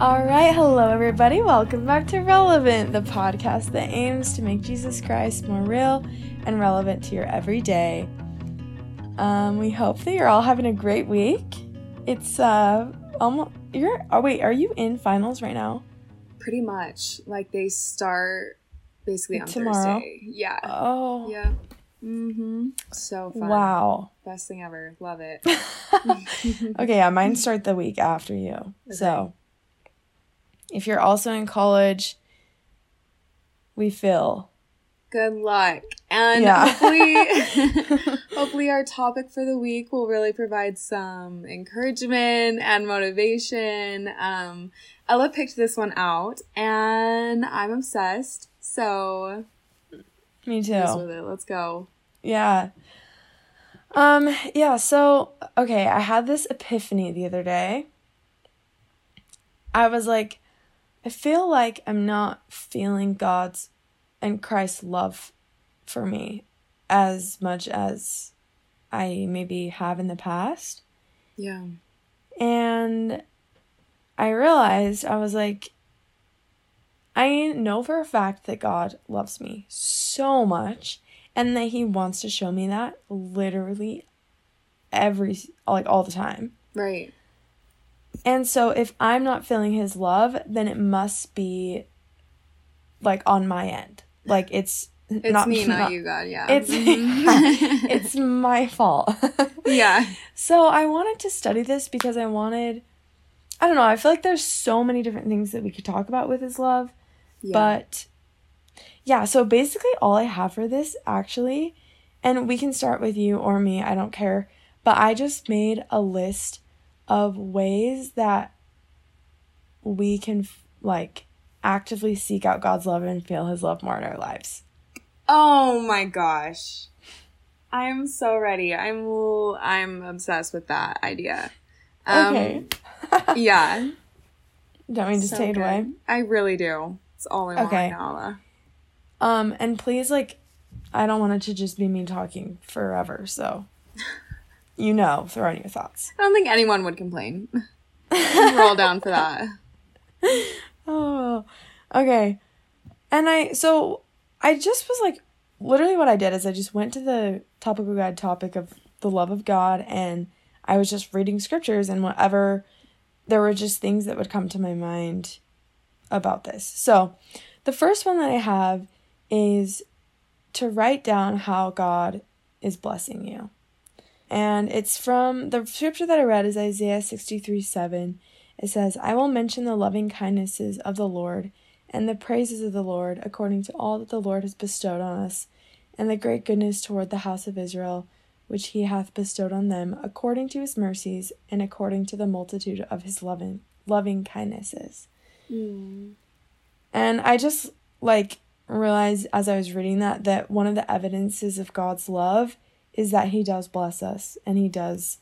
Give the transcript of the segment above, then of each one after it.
All right, hello everybody. Welcome back to Relevant, the podcast that aims to make Jesus Christ more real and relevant to your everyday. Um, we hope that you're all having a great week. It's uh almost you're oh wait, are you in finals right now? Pretty much. Like they start basically on Tomorrow? Thursday. Yeah. Oh. Yeah. Mm-hmm. So fun. Wow. Best thing ever. Love it. okay, yeah, mine start the week after you. So if you're also in college, we feel Good luck. And Yeah. hopefully hopefully our topic for the week will really provide some encouragement and motivation. Um Ella picked this one out and I'm obsessed. So me too. with it. Let's go. Yeah. Um, yeah, so okay, I had this epiphany the other day. I was like, I feel like I'm not feeling God's and Christ's love for me as much as I maybe have in the past. Yeah. And I realized I was like, I know for a fact that God loves me so much and that He wants to show me that literally every, like all the time. Right. And so if I'm not feeling His love, then it must be like on my end. Like it's, It's not me, not, you, God. Yeah. It's, Mhm. it's my fault. yeah. So I wanted to study this because I wanted I don't know, I feel like there's so many different things that we could talk about with his love, Yeah. but yeah, so basically all I have for this actually and we can start with you or me, I don't care, but I just made a list of ways that we can like actively seek out God's love and feel his love more in our lives. Oh my gosh. I'm so ready. I'm I'm obsessed with that idea. Um, okay. Yeah. Don't we just so take good. away? I really do. It's all I want Okay. now. Ella. Um, and please, like, I don't want it to just be me talking forever, so you know, throw in your thoughts. I don't think anyone would complain. We're all down for that. Oh, okay. And I, so I just was like, literally what I did is I just went to the topical guide topic of the love of God and I was just reading scriptures and whatever, there were just things that would come to my mind about this. So the first one that I have is to write down how God is blessing you. And it's from the scripture that I read is Isaiah 63 7. It says, I will mention the loving kindnesses of the Lord and the praises of the Lord according to all that the Lord has bestowed on us, and the great goodness toward the house of Israel, which he hath bestowed on them, according to his mercies and according to the multitude of his loving loving kindnesses. Mm. And I just like realized as I was reading that that one of the evidences of God's love is that he does bless us and he does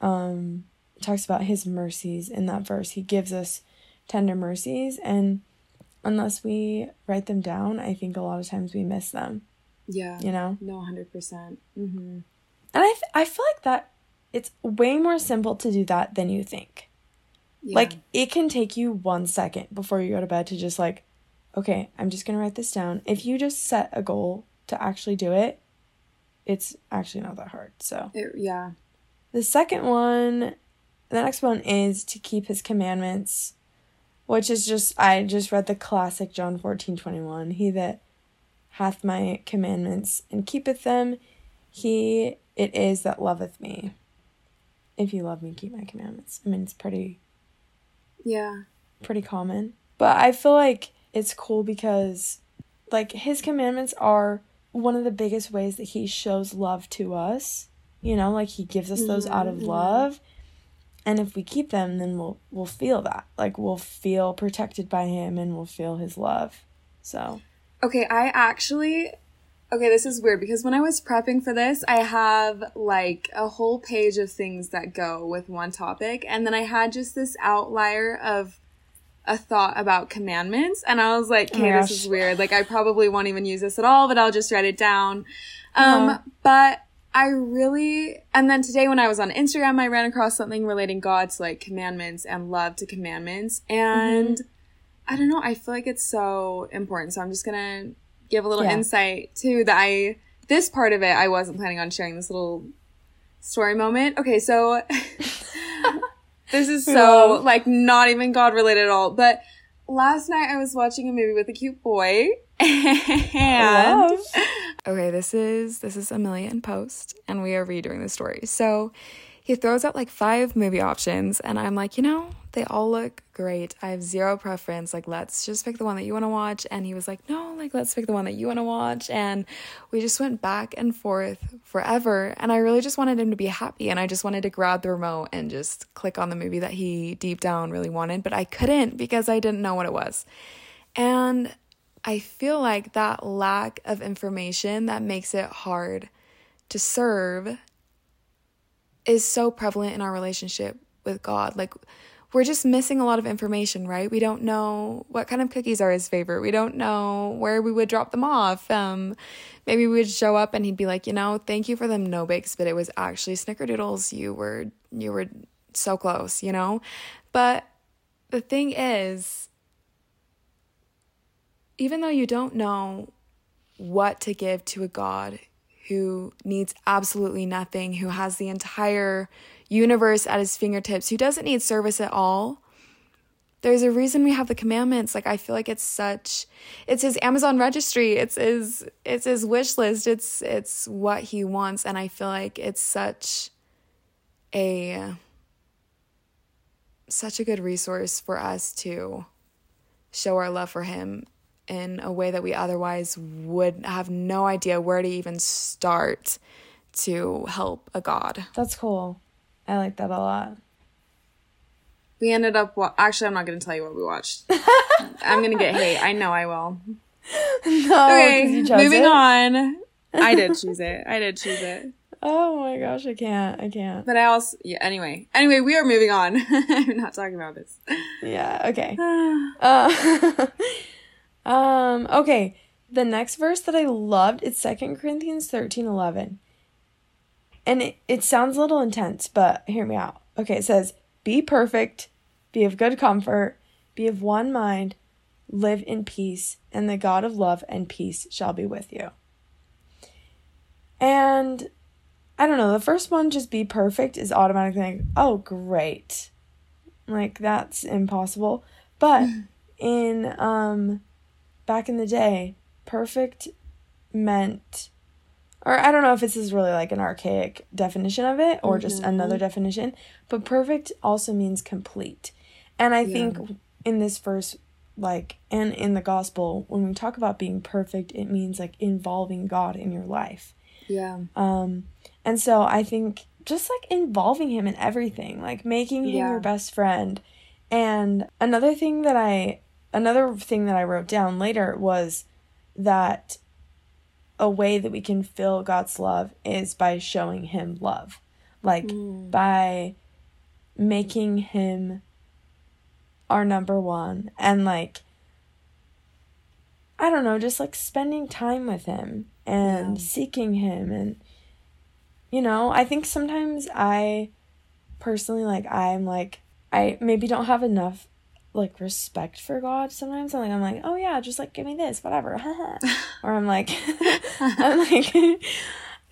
um talks about his mercies in that verse. He gives us tender mercies and unless we write them down, I think a lot of times we miss them, Yeah. you know? No, 100%. percent hmm And I th- I feel like that it's way more simple to do that than you think. Yeah. Like it can take you one second before you go to bed to just like, okay, I'm just gonna write this down. If you just set a goal to actually do it, it's actually not that hard. So It- yeah. the second one, the next one is to keep his commandments, which is just I just read the classic John fourteen twenty one. He that hath my commandments and keepeth them, he it is that loveth me. If you love me, keep my commandments. I mean, it's pretty Yeah. pretty common. But I feel like it's cool because like his commandments are one of the biggest ways that he shows love to us. You know, like he gives us those out of Mhm. love. And if we keep them, then we'll we'll feel that. Like we'll feel protected by him and we'll feel his love. So, Okay, I actually Okay, this is weird because when I was prepping for this, I have like a whole page of things that go with one topic, and then I had just this outlier of a thought about commandments, and I was like, Oh okay, this gosh. is weird. Like, I probably won't even use this at all, but I'll just write it down. Um, Uh-huh. but I really, and then today when I was on Instagram, I ran across something relating God to like commandments and love to commandments. And mm-hmm. I don't know, I feel like it's so important. So I'm just gonna give a little yeah. insight too that I, this part of it, I wasn't planning on sharing this little story moment. Okay, so this is so like not even God related at all. But last night I was watching a movie with a cute boy and okay, this is this is Amelia in post, and we are redoing the story. So he throws out like five movie options, and I'm like, you know, they all look great. I have zero preference. Like, let's just pick the one that you want to watch. And he was like, no, like let's pick the one that you want to watch. And we just went back and forth forever. And I really just wanted him to be happy, and I just wanted to grab the remote and just click on the movie that he deep down really wanted, but I couldn't because I didn't know what it was. And I feel like that lack of information that makes it hard to serve is so prevalent in our relationship with God. Like, we're just missing a lot of information, right? We don't know what kind of cookies are his favorite. We don't know where we would drop them off. Um, maybe we would show up and he'd be like, you know, thank you for them no bakes, but it was actually snickerdoodles. You were you were so close, you know? But the thing is, even though you don't know what to give to a God who needs absolutely nothing, who has the entire universe at his fingertips, who doesn't need service at all, there's a reason we have the commandments. Like I feel like it's such it's his Amazon registry, it's his it's his wish list, it's it's what he wants. And I feel like it's such a such a good resource for us to show our love for him in a way that we otherwise would have no idea where to even start to help a god. That's cool. I like that a lot. We ended up wa- actually I'm not going to tell you what we watched. I'm going to get hate. I know I will. No, okay, moving it. on. I did choose it. I did choose it. Oh my gosh, I can't. I can't. But I also yeah, anyway. Anyway, we are moving on. I'm not talking about this. Yeah, okay. uh, um, okay. The next verse that I loved is Second Corinthians 13 11. And it, it sounds a little intense, but hear me out. Okay, it says, Be perfect, be of good comfort, be of one mind, live in peace, and the God of love and peace shall be with you. And I don't know, the first one, just be perfect, is automatically like, oh, great. Like, that's impossible. But in um back in the day, perfect meant or I don't know if this is really like an archaic definition of it or mm-hmm. just another definition, but perfect also means complete. And I yeah. think in this verse like and in the gospel when we talk about being perfect, it means like involving God in your life. Yeah. Um and so I think just like involving him in everything, like making him yeah. your best friend. And another thing that I another thing that I wrote down later was that a way that we can feel God's love is by showing him love. Like mm. by making him our number one and like I don't know, just like spending time with him and yeah. seeking him and you know, I think sometimes I personally like I'm like I maybe don't have enough like respect for God sometimes. I'm like, I'm like, oh yeah, just like give me this, whatever. or I'm like, I'm like,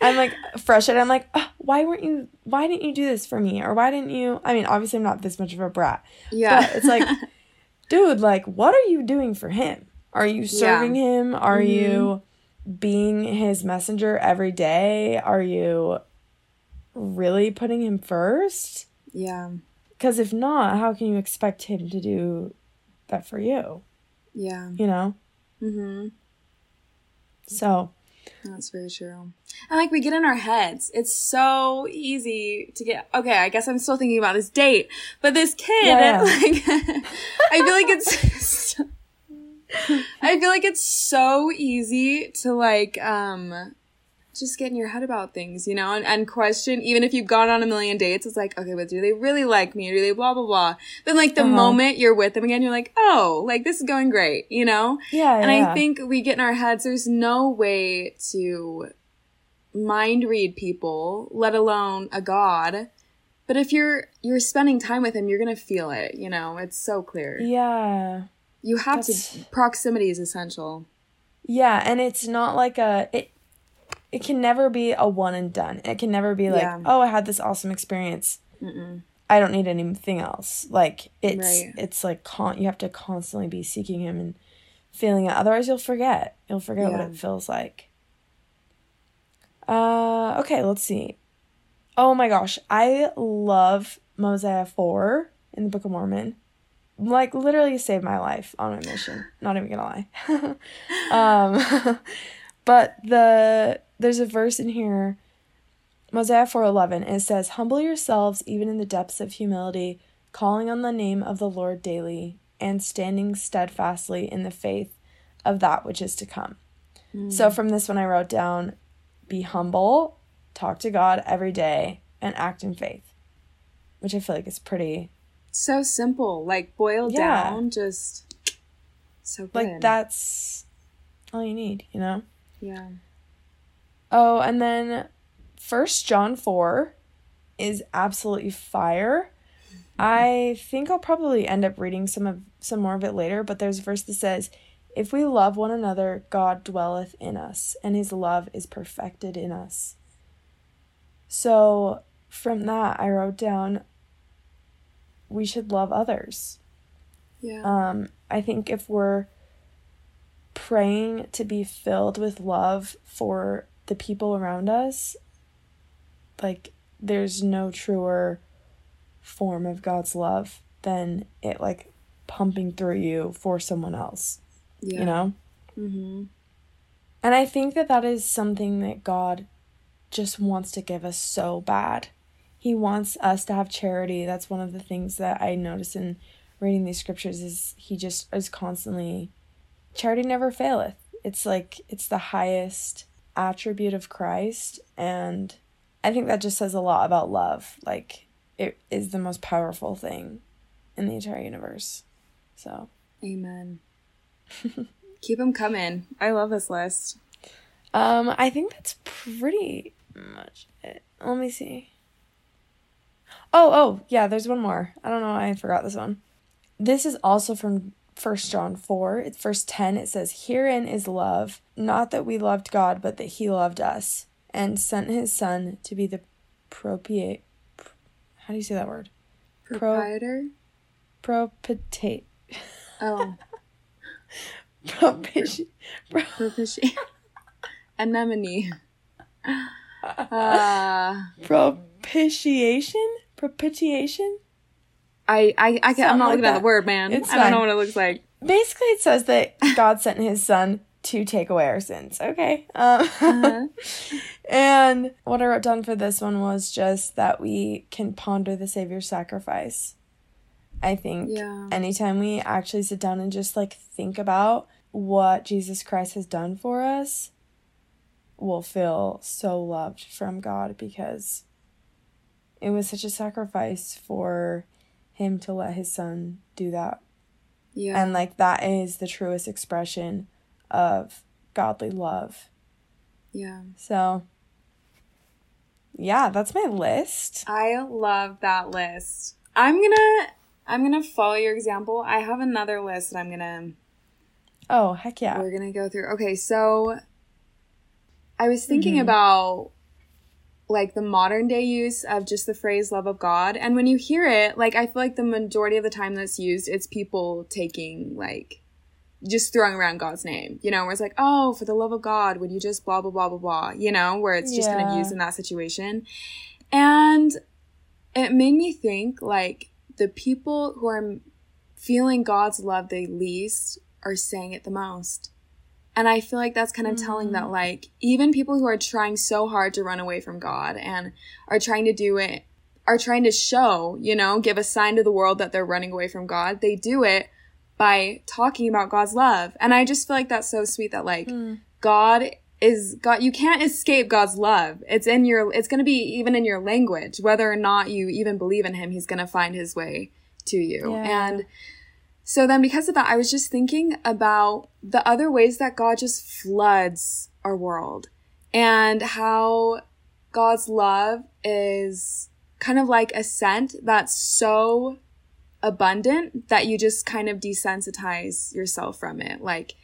I'm like frustrated. I'm like, oh, why weren't you? Why didn't you do this for me? Or why didn't you? I mean, obviously, I'm not this much of a brat. Yeah, but it's like, dude, like, what are you doing for him? Are you serving yeah. him? Are mm-hmm. you being his messenger every day? Are you really putting him first? Yeah. Because if not, how can you expect him to do that for you? Yeah. You know? Mm-hmm. So. That's very true. And like we get in our heads. It's so easy to get okay, I guess I'm still thinking about this date. But this kid yeah, yeah. like I feel like it's I feel like it's so easy to like um just get in your head about things, you know, and, and question, even if you've gone on a million dates, it's like, okay, but do they really like me or do they blah, blah, blah. Then like the uh-huh. moment you're with them again, you're like, oh, like this is going great, you know? Yeah. And yeah. I think we get in our heads, there's no way to mind read people, let alone a god. But if you're you're spending time with him, you're gonna feel it. You know, it's so clear. Yeah. You have That's- to. Proximity is essential. Yeah, and it's not like a it it can never be a one and done. It can never be like, Yeah. "Oh, I had this awesome experience. Mm-mm. I don't need anything else." Like it's Right. it's like con- you have to constantly be seeking him and feeling it. Otherwise, you'll forget. You'll forget what it feels like. Uh, okay, let's see. Oh my gosh, I love Mosiah 4 in the Book of Mormon. Like literally saved my life on my mission. Not even gonna lie. um, but the there's a verse in here, Mosiah 4:11. It says, "Humble yourselves even in the depths of humility, calling on the name of the Lord daily, and standing steadfastly in the faith of that which is to come." So hmm. from this one, I wrote down, "Be humble, talk to God every day, and act in faith," which I feel like is pretty So simple, like boiled Yeah. down, just so good. like that's all you need, you know. Yeah. Oh, and then First John 4 is absolutely fire. I think I'll probably end up reading some of some more of it later, but there's a verse that says, "If we love one another, God dwelleth in us, and his love is perfected in us." So, from that I wrote down we should love others. Yeah. Um, I think if we're praying to be filled with love for the people around us, like there's no truer form of God's love than it like pumping through you for someone else, yeah. you know? Mm-hmm. And I think that that is something that God just wants to give us so bad. He wants us to have charity. That's one of the things that I notice in reading these scriptures is he just is constantly charity never faileth. It's like it's the highest attribute of Christ and I think that just says a lot about love. Like it is the most powerful thing in the entire universe. So, Amen. Keep them coming. I love this list. Um, I think that's pretty much it. Let me see. Oh, oh, yeah, there's one more. I don't know why I forgot this one. This is also from First John 4. It's verse 10. It says, Herein is love, not that we loved God, but that he loved us, and sent his son to be the propitiate. How do you say that word? Pro- Proprietor? Propitiate. Oh, Propitiate. propitiate. Anemone. Uh, Propitiation? Propitiation? I, I, I I'm not like looking at the word, man. It's I don't know what it looks like. basically it says that god sent his son to take away our sins okay um, Uh-huh. and what i wrote down for this one was just that we can ponder the savior's sacrifice i think Yeah. anytime we actually sit down and just like think about what jesus christ has done for us we'll feel so loved from god because it was such a sacrifice for him to let his son do that Yeah. and like that is the truest expression of godly love yeah. so yeah that's my list I love that list. I'm gonna I'm gonna follow your example. I have another list that I'm gonna oh heck yeah we're gonna go through. Okay, so I was thinking Mhm. about like the modern day use of just the phrase love of God. And when you hear it, like I feel like the majority of the time that's used, it's people taking like just throwing around God's name, you know, where it's like, oh, for the love of God, would you just blah blah blah blah blah, you know, where it's just kind of used in that situation. And it made me think like the people who are feeling God's love the least are saying it the most. And I feel like that's kind of telling that, like, even people who are trying so hard to run away from God and are trying to do it, are trying to show, you know, give a sign to the world that they're running away from God, they do it by talking about God's love. And I just feel like that's so sweet that, like, Mm. God is God, you can't escape God's love. It's in your, it's going to be even in your language. Whether or not you even believe in Him, He's going to find His way to you. Yeah. And so then because of that, I was just thinking about the other ways that God just floods our world. and how God's love is kind of like a scent that's so abundant that you just kind of desensitize yourself from it. Like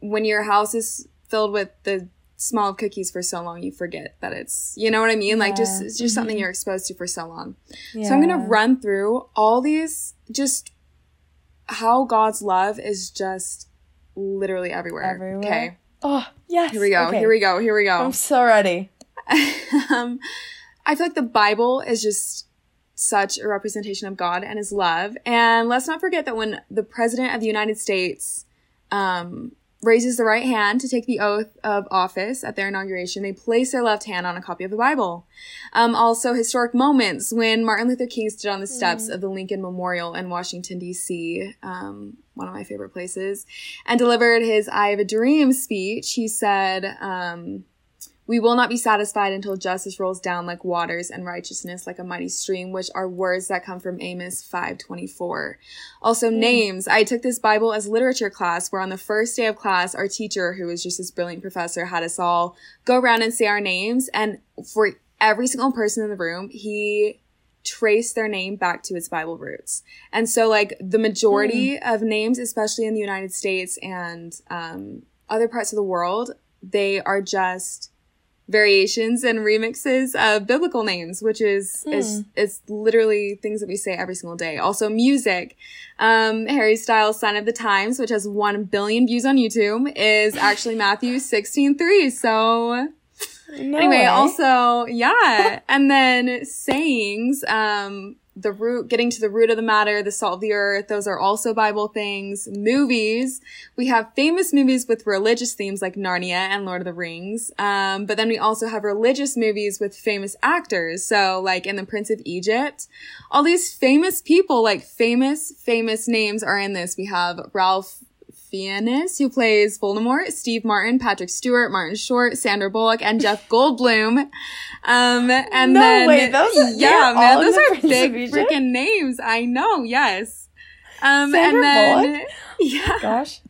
when your house is filled with the smell of cookies for so long, you forget that it's, you know what I mean? Like just, it's just something Mhm. you're exposed to for so long. Yeah. So I'm going to run through all these just how God's love is just literally everywhere. Everywhere? Okay. Oh, yes. Here we go. Okay. Here we go. Here we go. I'm so ready. um, I feel like the Bible is just such a representation of God and His love. And let's not forget that when the President of the United States um, raises the right hand to take the oath of office at their inauguration, they place their left hand on a copy of the Bible. Um, also, historic moments when Martin Luther King stood on the steps of the Lincoln Memorial in Washington, D.C., um, one of my favorite places, and delivered his I Have a Dream speech. He said, um, we will not be satisfied until justice rolls down like waters and righteousness like a mighty stream, which are words that come from Amos 5:24. Also names. I took this Bible as literature class where on the first day of class our teacher who was just this brilliant professor had us all go around and say our names and for every single person in the room, he traced their name back to its Bible roots. And so like the majority of names, especially in the United States and um, other parts of the world, they are just variations and remixes of biblical names, which is is is literally things that we say every single day. Also music. Um, Harry Styles' Sign of the Times, which has one billion views on YouTube, is actually Matthew sixteen three. So No anyway, way. also, yeah. and then sayings, um, the root, getting to the root of the matter, the salt of the earth, those are also Bible things. Movies, we have famous movies with religious themes like Narnia and Lord of the Rings. Um, but then we also have religious movies with famous actors. So like in The Prince of Egypt, all these famous people, like famous, famous names are in this. We have Ralph Fiennes, who plays Voldemort, Steve Martin, Patrick Stewart, Martin Short, Sandra Bullock, and Jeff Goldblum. Um, and No then, way, those are- yeah, man, those are big freaking names. I know, yes. Um, Sandra and then, Bullock? yeah, Gosh.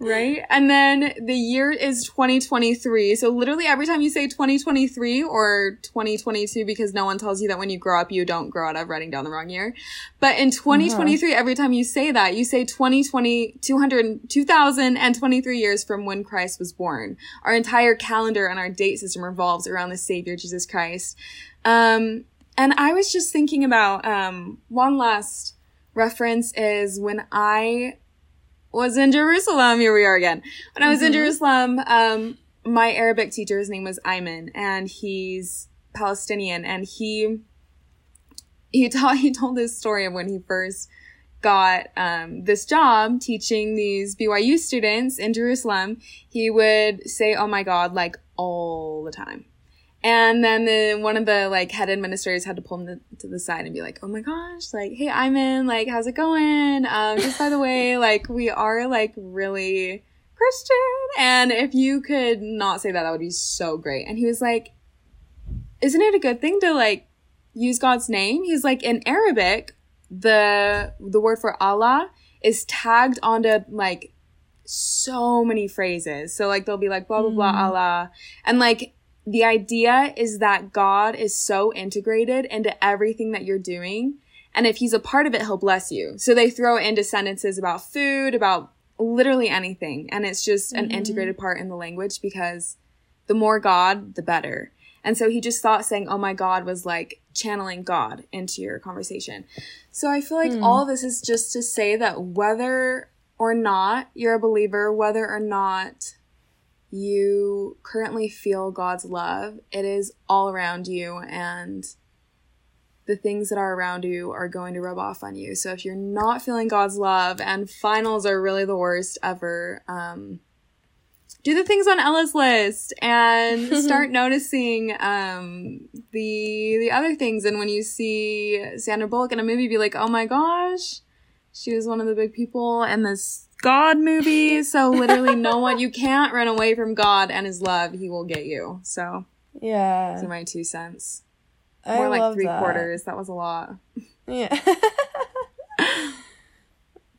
Right. And then the year is 2023. So literally every time you say 2023 or 2022, because no one tells you that when you grow up, you don't grow out of writing down the wrong year. But in 2023, every time you say that, you say 2020, 200, 2023 years from when Christ was born. Our entire calendar and our date system revolves around the Savior, Jesus Christ. Um, and I was just thinking about, um, one last reference is when I was in Jerusalem. Here we are again. When I was in Jerusalem, um, my Arabic teacher, his name was Ayman, and he's Palestinian, and he he taught he told this story of when he first got um, this job teaching these BYU students in Jerusalem. He would say, "Oh my God!" like all the time. And then the, one of the like head administrators had to pull him to, to the side and be like, "Oh my gosh, like, hey, Ayman. like, how's it going? Um, just by the way, like, we are like really Christian, and if you could not say that, that would be so great." And he was like, "Isn't it a good thing to like use God's name?" He's like, in Arabic, the the word for Allah is tagged onto like so many phrases. So like they'll be like blah blah blah Allah, and like the idea is that God is so integrated into everything that you're doing. And if he's a part of it, he'll bless you. So they throw it into sentences about food, about literally anything. And it's just an mm-hmm. integrated part in the language because the more God, the better. And so he just thought saying, oh my God was like channeling God into your conversation. So I feel like hmm. all of this is just to say that whether or not you're a believer, whether or not you currently feel God's love, it is all around you and the things that are around you are going to rub off on you. So if you're not feeling God's love and finals are really the worst ever, um, do the things on Ella's list and start noticing um, the the other things. And when you see Sandra Bullock in a movie, be like, oh my gosh, she was one of the big people in this God movie. So literally, no one you can't run away from God and His love. He will get you. So Yeah. those are my two cents. I More like love three that. quarters. That was a lot. Yeah.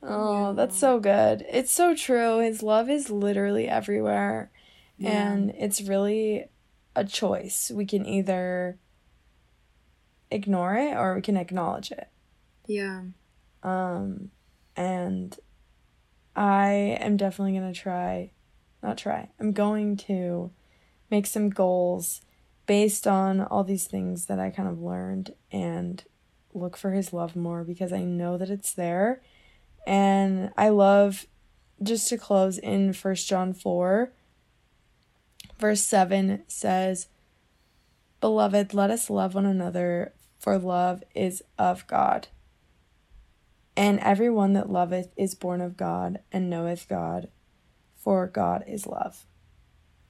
oh, that's so good. It's so true. His love is literally everywhere. Yeah. And it's really a choice. We can either ignore it or we can acknowledge it. Yeah. Um, and I am definitely going to try, not try, I'm going to make some goals based on all these things that I kind of learned and look for his love more because I know that it's there. And I love just to close in First John 4 verse 7 says, "Beloved, let us love one another, for love is of God." And every one that loveth is born of God and knoweth God, for God is love.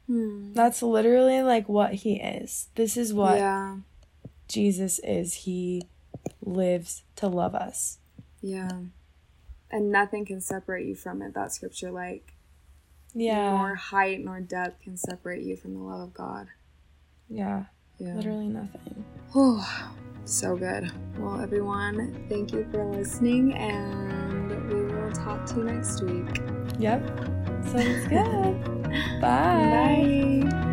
Hmm. That's literally like what he is. This is what Yeah. Jesus is. He lives to love us. Yeah. And nothing can separate you from it. That scripture, like, Yeah. nor height nor depth can separate you from the love of God. Yeah. Yeah. Literally nothing. So good. Well, everyone, thank you for listening, and we will talk to you next week. Yep. Sounds good. Bye. Bye.